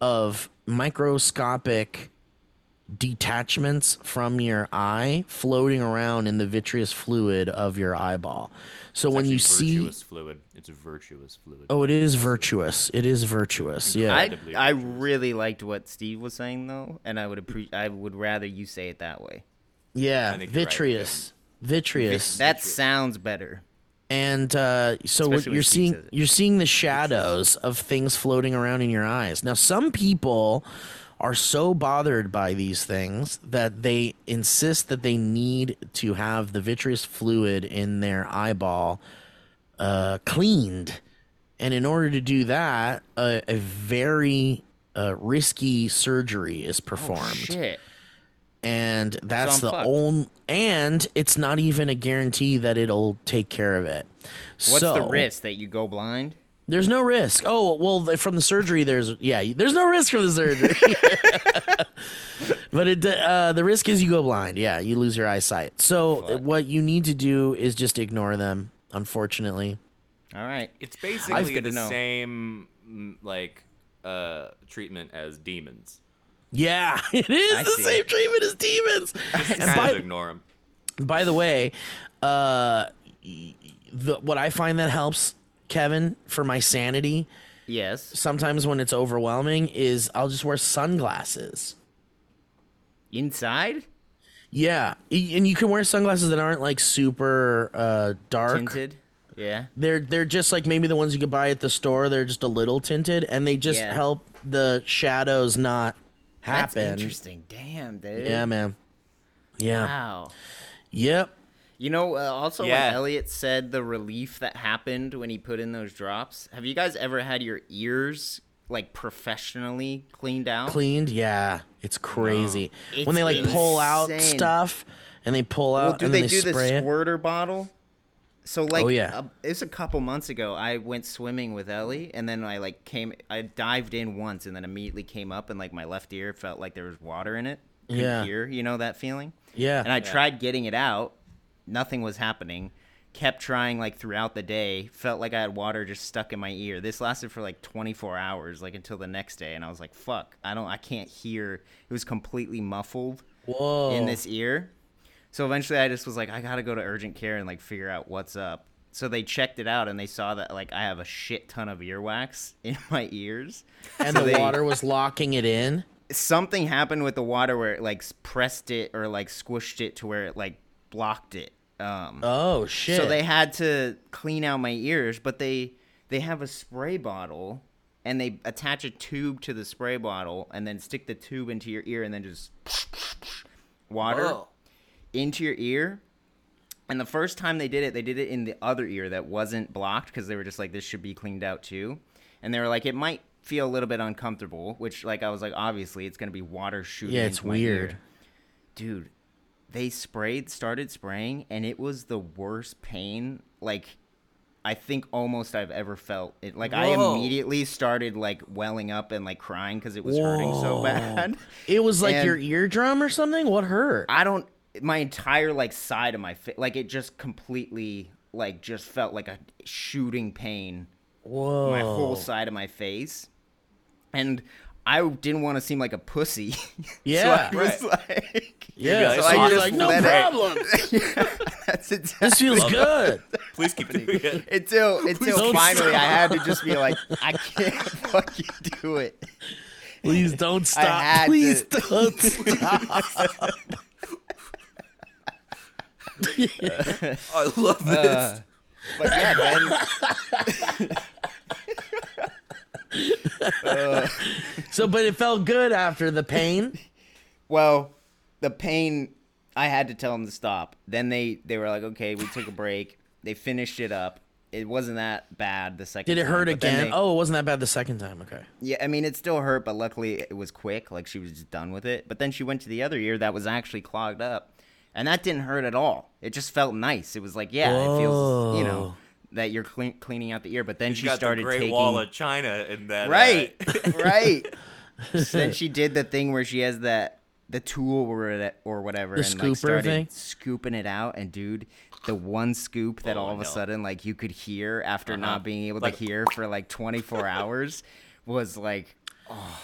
of microscopic detachments from your eye floating around in the vitreous fluid of your eyeball. So when Actually you see virtuous fluid, it's a virtuous fluid. oh it is virtuous. It is virtuous yeah. I, I really liked what Steve was saying though, and I would appre- I would rather you say it that way. yeah I right, vitreous. Vitreous. That sounds better. and uh, so what you're seeing you're seeing the shadows of things floating around in your eyes. Now, some people are so bothered by these things that they insist that they need to have the vitreous fluid in their eyeball uh, cleaned, and in order to do that, a, a very uh, risky surgery is performed Oh, Shit. and that's I'm the fucked. only and it's not even a guarantee that it'll take care of it What's so, the risk that you go blind? There's no risk oh well from the surgery there's yeah there's no risk from the surgery but it uh, the risk is you go blind yeah you lose your eyesight so Fuck. what you need to do is just ignore them unfortunately All right. It's basically the know. same mm, like uh treatment as demons. yeah it is I the see. same treatment as demons Just And kind by- of ignore them. By the way, uh, the what I find that helps Kevin for my sanity Yes. sometimes when it's overwhelming is I'll just wear sunglasses. Inside? Yeah, and you can wear sunglasses that aren't like super uh, dark. Tinted? Yeah. They're they're just like maybe the ones you could buy at the store. They're just a little tinted, and they just Yeah. help the shadows not That's happen. interesting. Damn, dude. Yeah, man. Yeah. Wow. Yep. You know, uh, also Yeah. when Elliot said the relief that happened when he put in those drops, have you guys ever had your ears like professionally cleaned out? Cleaned. Yeah. It's crazy It's when they like pull out stuff and they pull out Well, do and they then do the spray it. bottle? So like, Oh, yeah. uh, it was a couple months ago. I went swimming with Ellie, and then I like came. I dived in once, and then immediately came up, and like my left ear felt like there was water in it. Couldn't Yeah. hear, you know that feeling. Yeah. And I tried getting it out. Nothing was happening. Kept trying like throughout the day. Felt like I had water just stuck in my ear. This lasted for like 24 hours, like until the next day, and I was like, "Fuck! I don't. I can't hear." It was completely muffled Whoa. in this ear. So eventually I just was like, I gotta go to urgent care and like figure out what's up. So they checked it out and they saw that like I have a shit ton of earwax in my ears. and So the they- water was locking it in. Something happened with the water where it like pressed it or like squished it to where it like blocked it. Um, Oh shit. so they had to clean out my ears, but they they have a spray bottle and they attach a tube to the spray bottle and then stick the tube into your ear and then just water Whoa. into your ear. And the first time they did it, they did it in the other ear that wasn't blocked because they were just like, this should be cleaned out too. And they were like, it might feel a little bit uncomfortable, which, like, I was like, obviously, it's going to be water shooting. Yeah, it's my ear. weird. Dude, they sprayed, started spraying, and it was the worst pain, like, I think almost I've ever felt. It like I immediately started like welling up and like crying because it was hurting so bad. It was like And- your eardrum or something. What hurt? I don't my entire like side of my face, like it just completely like just felt like a shooting pain Whoa. my whole side of my face, and I didn't want to seem like a pussy. Yeah. so I was like, Yeah, So so I you're just like, no let it- problem. that's exactly. This feels good. Please keep doing it. Until until don't finally, I had to just be like, I can't fucking do it. Please don't stop. Please to- don't stop. I love this. Uh, but yeah, then uh, so, but it felt good after the pain. Well, the pain, I had to tell them to stop. Then they they were like, okay, we took a break. They finished it up. It wasn't that bad the second. Did it time, hurt again? they- oh, it wasn't that bad the second time. Okay. yeah. I mean, it still hurt, but luckily it was quick. Like she was just done with it. But then she went to the other ear that was actually clogged up, and that didn't hurt at all. It just felt nice. It was like, yeah, it feels, you know, Whoa. That you're clean, cleaning out the ear. But then You she got started the Great taking Wall of China in that. uh, right, right. then she did the thing where she has that the tool or or whatever, The and scooper like started thing? scooping it out. And dude, the one scoop that Oh, all of a no. sudden like you could hear after Uh-huh. not being able Like- to hear for like 24 hours was like oh.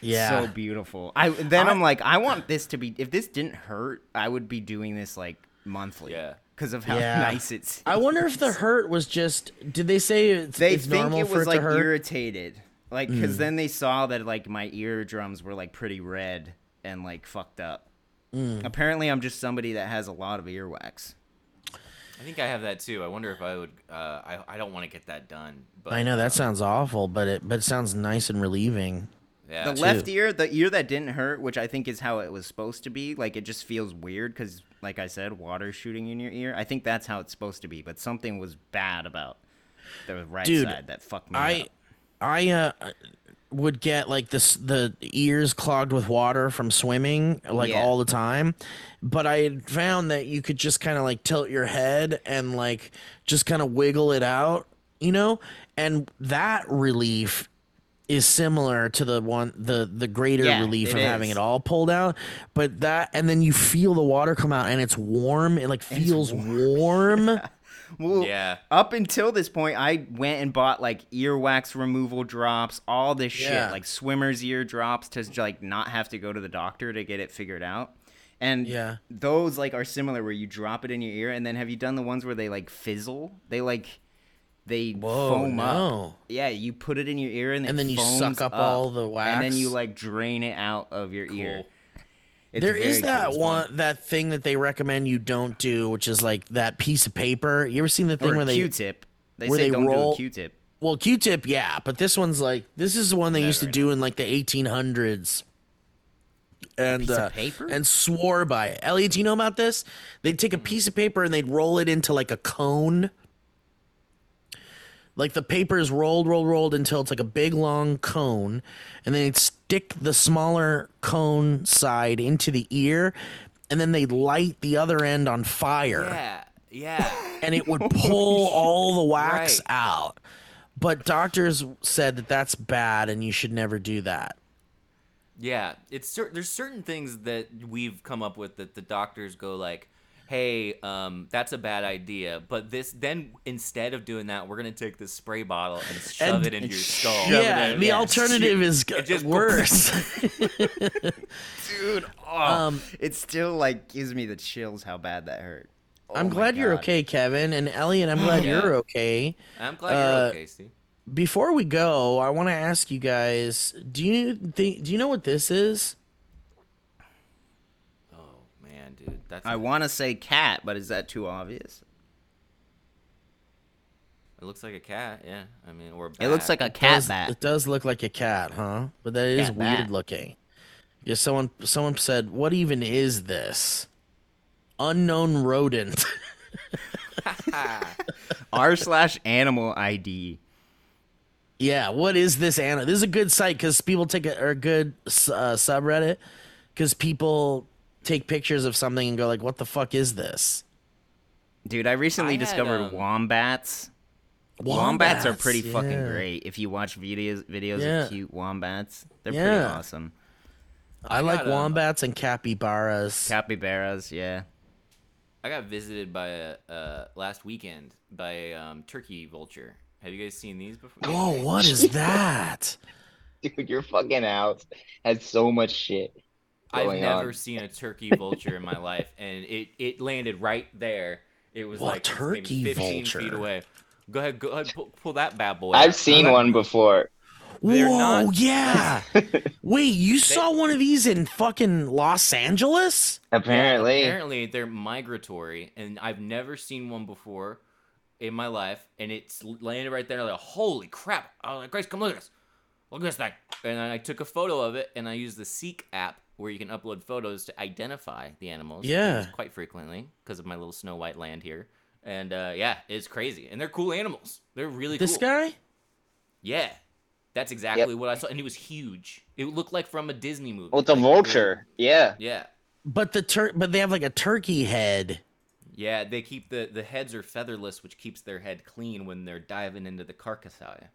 Yeah. so beautiful. I then I- I'm like, I want this to be. If this didn't hurt, I would be doing this like monthly. Yeah. Because of how Yeah. nice it's. I wonder if the hurt was just. Did they say it's, they it's think normal it for was it like to hurt? irritated like because then they saw that like my eardrums were like pretty red and like fucked up apparently i'm just somebody that has a lot of earwax I think I have that too. I wonder if I would. Uh, I I don't want to get that done. But I know that um, sounds awful, but it but it sounds nice and relieving. Yeah. the left ear the ear that didn't hurt which i think is how it was supposed to be like it just feels weird because like i said water shooting in your ear i think that's how it's supposed to be but something was bad about the right Dude, side that fucked me I up. I uh would get like this the ears clogged with water from swimming like Yeah. all the time but i had found that you could just kind of like tilt your head and like just kind of wiggle it out you know and that relief is similar to the one the the greater Yeah, relief it of having it all pulled out but that and then you feel the water come out and it's warm it like feels warm, Well, Yeah. Up until this point, I went and bought like earwax removal drops, all this Yeah. shit, like swimmer's ear drops to like not have to go to the doctor to get it figured out. And Yeah. those like are similar where you drop it in your ear, and then have you done the ones where they like fizzle? They like they Whoa, foam no. up. Yeah, you put it in your ear, and, And then you suck up all the wax, and then you like drain it out of your ear. It's There is that cool. one that thing that they recommend you don't do, which is like that piece of paper. You ever seen the thing or where a they Q-tip. They where say they don't roll- do a Q-tip. well Q-tip, yeah, but this one's like this is the one they used to do in like the 1800s. And piece of uh, paper? and swore by it. Elliott, do you know about this? They'd take a piece of paper and they'd roll it into like a cone. Like the papers rolled, rolled, rolled until it's like a big long cone, and then they'd stick the smaller cone side into the ear, and then they'd light the other end on fire Yeah. Yeah. and it would pull all the wax Right. out. But doctors said that that's bad and you should never do that. Yeah, it's cer- there's certain things that we've come up with that the doctors go like, "Hey, um, that's a bad idea." But this then instead of doing that, we're gonna take this spray bottle and shove And- it into your shove skull. it yeah, in, the yeah. alternative is It just- worse. dude. Oh, Um, it still like gives me the chills how bad that hurt. Oh I'm my glad you're okay, Kevin, and Elliott. I'm glad Yeah. you're okay. I'm glad Uh, you're okay, Steve. Before we go, I want to ask you guys: Do you think? Do you know what this is? Man, dude, that's I want to say cat, but is that too obvious? it looks like a cat. Yeah, I mean, or a It looks like a cat does, bat. It does look like a cat, huh? But that is Cat weird bat. looking. Yeah, someone someone said, "What even is this?" Unknown rodent. R slash animal ID. yeah, what is this animal? This is a good site because people take a or a good uh, subreddit because people take pictures of something and go like, "What the fuck is this?" Dude, I recently I had, discovered um, wombats. Wombats, are pretty fucking great. If you watch videos videos Yeah. of cute wombats, they're Yeah. pretty awesome. I, I like got, um, wombats and capybaras. Capybaras, yeah. I got visited by a uh, last weekend by a um, turkey vulture. Have you guys seen these before? Oh, what is that? Dude, your fucking house has so much shit. I've never on. seen a turkey vulture in my life, and it it landed right there. It was What, like maybe turkey 15 vulture? feet away. Go ahead, go ahead, pull, pull that bad boy. I've out. seen one before. They're Whoa, not- yeah. Wait, you saw one of these in fucking Los Angeles? Apparently. Apparently, they're migratory, and I've never seen one before in my life. And it's landed right there. Like, holy crap! I was like, Grace, come look at this. Look at this thing. And I took a photo of it, and I used the Seek app where you can upload photos to identify the animals. Yeah. quite frequently because of my little Snow White land here. And uh, yeah, it's crazy, and they're cool animals. They're really This cool. guy? Yeah, that's exactly what I saw, and he was huge. It looked like from a Disney movie. Well, it's a Like, vulture. Yeah. Yeah. But the tur- but they have like a turkey head. Yeah, they keep the the heads are featherless, which keeps their head clean when they're diving into the carcass eye.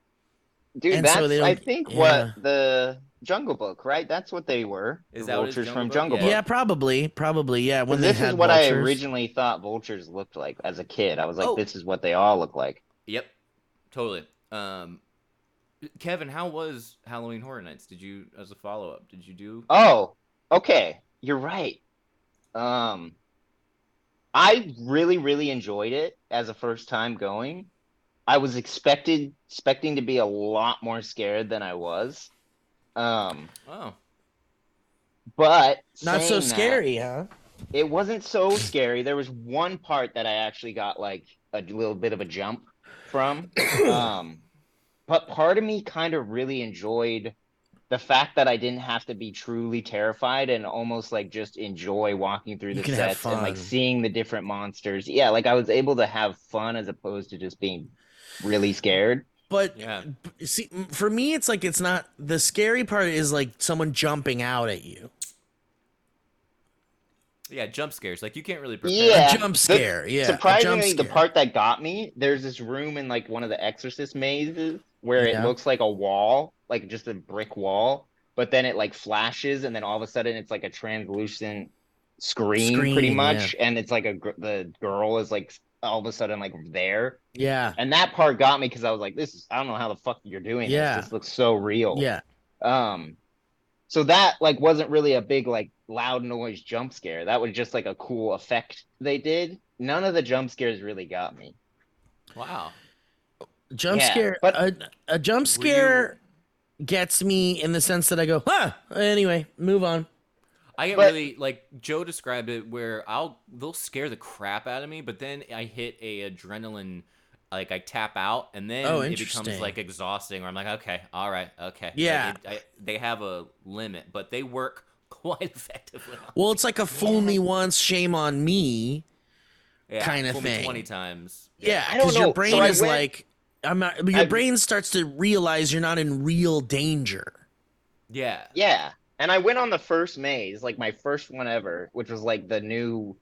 Dude, And so that's they I think yeah. what the Jungle Book, right? That's what they were. Is the that what it is, vultures from Jungle Jungle Book? Book. Yeah, probably, probably. Yeah, when 'Cause they this is had what I originally thought vultures looked like as a kid. I was like, Oh. this is what they all look like. Yep, totally. Um, Kevin, how was Halloween Horror Nights? Did you, as a follow up, did you do? Oh, okay. You're right. Um, I really, really enjoyed it as a first time going. I was expected expecting to be a lot more scared than I was. Um, Oh, but Not so saying that, scary, huh? it wasn't so scary. There was one part that I actually got like a little bit of a jump from. um, but part of me kind of really enjoyed the fact that I didn't have to be truly terrified and almost like just enjoy walking through the sets and like seeing the different monsters. Yeah, like I was able to have fun as opposed to just being really scared. But yeah. see, for me, it's like it's not the scary part. Is like someone jumping out at you. Yeah, jump scares. Like you can't really prepare. Yeah. A jump the- scare. yeah. a jump Surprisingly, the part that got me, there's this room in like one of the Exorcist mazes where Yeah. it looks like a wall, like just a brick wall, but then it like flashes, and then all of a sudden it's like a translucent screen, pretty Screen, much, and it's like a the girl is like all of a sudden like there, Yeah. and that part got me because I was like, this is I don't know how the fuck you're doing Yeah. this. This looks so real. Yeah. Um, so that like wasn't really a big like loud noise jump scare. That was just like a cool effect they did. None of the jump scares really got me. Wow. Jump Yeah, scare. but- a, a jump scare gets me in the sense that I go, huh. Anyway, move on. I get But- really like Joe described it, where I'll they'll scare the crap out of me, but then I hit a adrenaline, like I tap out, and then Oh, it becomes like exhausting. Where I'm like, okay, all right, okay, Like, Yeah. it- I, they have a limit, but they work quite effectively. Well, it's like a fool me once, shame on me. Yeah, kinda fool me thing. Twenty times. Yeah, I don't because your brain So is went- like, I'm not. Your I- brain starts to realize you're not in real danger. Yeah. Yeah. And I went on the first maze, like my first one ever, which was like the new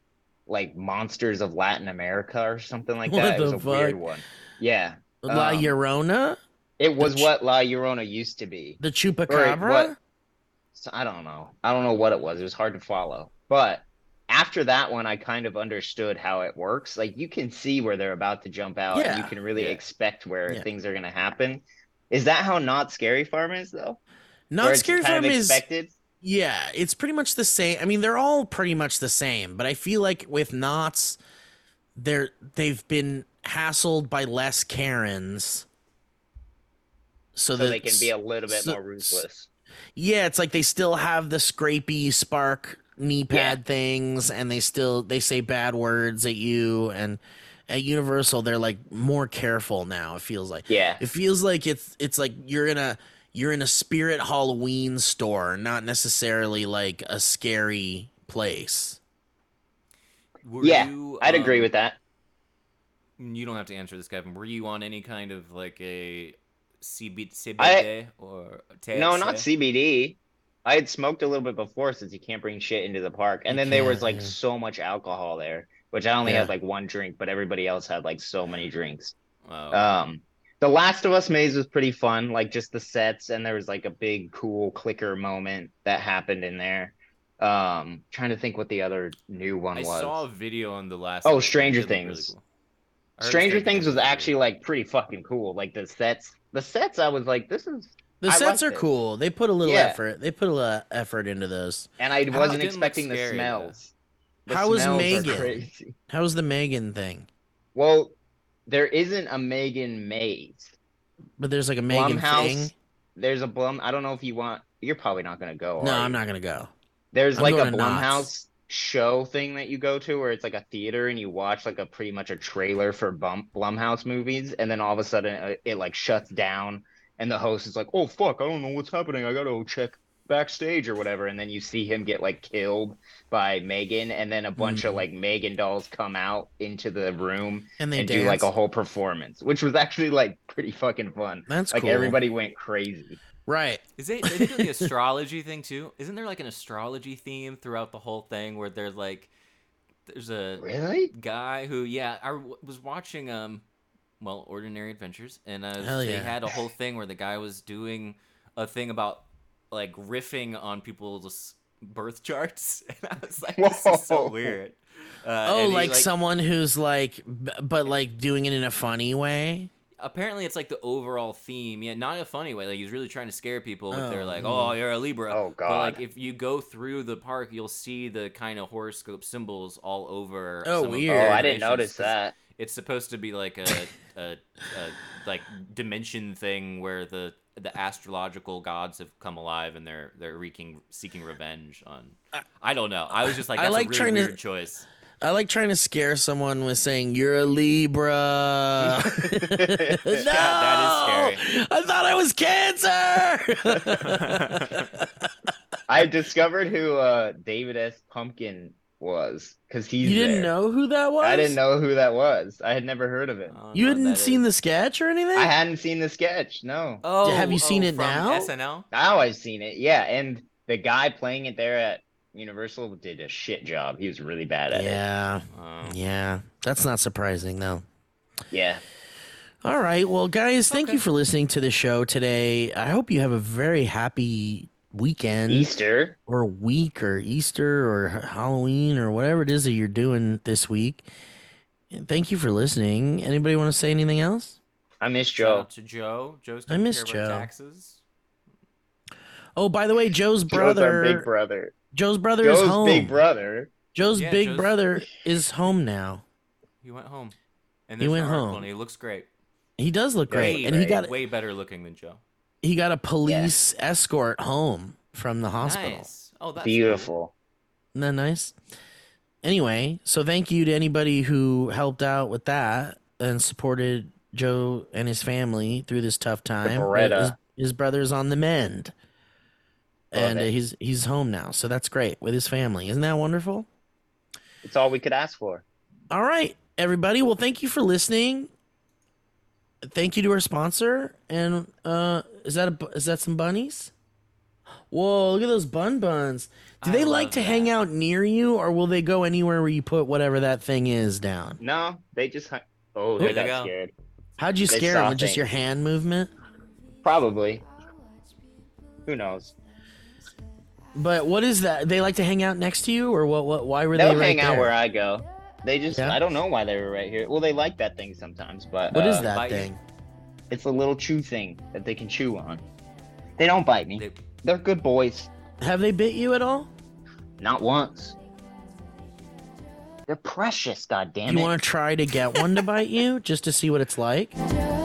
like monsters of Latin America or something like What that. It was the a weird fuck? one. Yeah. La Um, Llorona, It was ch- what La Llorona used to be. the chupacabra. what- So I don't know. I don't know what it was. It was hard to follow. But after that one, I kind of understood how it works. Like you can see where they're about to jump out, and you can really Yeah. expect where Yeah. things are going to happen. Is that how Knott's Scary Farm is though? Knott's Scary Farm is expected. yeah, it's pretty much the same. I mean, they're all pretty much the same, but I feel like with Knott's, they're they've been hassled by less Karens, so, so that they can be a little bit so- more ruthless. Yeah, it's like they still have the scrapey spark knee pad things, and they still they say bad words at you. And at Universal, they're like more careful now. It feels like Yeah. it feels like it's it's like you're in a you're in a spirit Halloween store, not necessarily like a scary place. Were Yeah, you, I'd agree um, with that. You don't have to answer this, Kevin. Were you on any kind of like a CB, CBD I- or No, not CBD. I had smoked a little bit before since you can't bring shit into the park. And You then there was like yeah. so much alcohol there, which I only Yeah. had like one drink, but everybody else had like so many drinks. Oh, Um, The Last of Us maze was pretty fun, like just the sets, and there was like a big cool clicker moment that happened in there. Um, trying to think what the other new one I was. I saw a video on the last. Oh. Stranger It looked really Things. cool. Stranger Things was actually like pretty fucking cool. Like the sets, the sets, I was like, this is, The I sets are it. cool. They put a little Yeah. effort. They put a little effort into those. and I wasn't it expecting the smells. The How was smells are Megan? crazy. was the Megan thing? Well, there isn't a Megan maze. But there's like a Megan Blumhouse. thing. There's a Blum. I don't know if you want. You're probably not gonna go. No, I'm not gonna go. There's I'm like a going to Knott's. Blumhouse show thing that you go to where it's like a theater and you watch like a pretty much a trailer for Bum Blumhouse movies, and then all of a sudden it, it like shuts down, and the host is like, "Oh fuck, I don't know what's happening. I gotta go check backstage or whatever," and then you see him get like killed by Megan, and then a bunch of Mhm. like Megan dolls come out into the room And they and do like a whole performance, which was actually like pretty fucking fun. That's like cool. everybody went crazy. Right. Is it? They do the astrology thing too. Isn't there like an astrology theme throughout the whole thing where there's like, there's a Really? guy who yeah i was watching um well ordinary adventures and uh, Hell they yeah. had a whole thing where the guy was doing a thing about like riffing on people's birth charts. And i was like this is so weird. Uh, Oh, and he, like, someone who's like, but like doing it in a funny way. apparently it's like the overall theme. Yeah not in a funny way. Like he's really trying to scare people if they're Oh, like oh you're a libra. Oh, but like if you go through the park you'll see the kind of horoscope symbols all over Oh, some of weird. Oh, I didn't notice that. it's supposed to be like a, a, a like dimension thing where the the astrological gods have come alive and they're they're wreaking seeking revenge on. I don't know. I was just like I like a really trying to- choice. I like trying to scare someone with saying you're a Libra. no, that is scary. I thought I was Cancer. I discovered who uh, David S. Pumpkin was because he's you didn't there. know who that was? I didn't know who that was. I had never heard of it. I don't You know what hadn't seen is. the sketch or anything? I hadn't seen the sketch. No, Oh, Have you seen oh, it from now? SNL. now I've seen it. Yeah, and the guy playing it there at Universal did a shit job. He was really bad at it. Yeah, Oh. yeah. That's not surprising though. Yeah. All right, well, guys, thank Okay. you for listening to the show today. I hope you have a very happy weekend Easter. or week or Easter or Halloween or whatever it is that you're doing this week. And thank you for listening. Anybody want to say anything else? I miss Shout Joe. out to Joe. Joe's I taking miss care of our Joe. taxes. Oh, by the way, Joe's Joe's our brother, big brother. Joe's brother is home. big brother. Joe's Yeah, big Joe's- brother is home now. He went home. And He went home. and he looks great. He does look great, Way and he got way better looking than Joe. He got a police escort home from the hospital. Nice. Oh, that's Beautiful. Isn't that nice? Anyway, so thank you to anybody who helped out with that and supported Joe and his family through this tough time. Bereta. His, his brother's on the mend, Love and uh, it. he's he's home now, so that's great with his family. Isn't that wonderful? It's all we could ask for. All right, everybody. Well, thank you for listening. Thank you to our sponsor. And uh, is that a, is that some bunnies? Whoa! Look at those bun buns. Do I they like love to hang out near you, or will they go anywhere where you put whatever that thing is down? No, they just. hu- Oh, There they they got go. scared. How'd you They scare them? With just your hand movement? Probably. Who knows? But what is that? They like to hang out next to you, or what? What? Why were They'll they right hang out there? where I go. They just. Yeah? I don't know why they were right here. Well, they like that thing sometimes, but What is uh, that bite thing? It's a little chew thing that they can chew on. They don't bite me. They- They're good boys. Have they bit you at all? Not once. They're precious. God damn you want to try to get one to bite you, just to see what it's like? Joe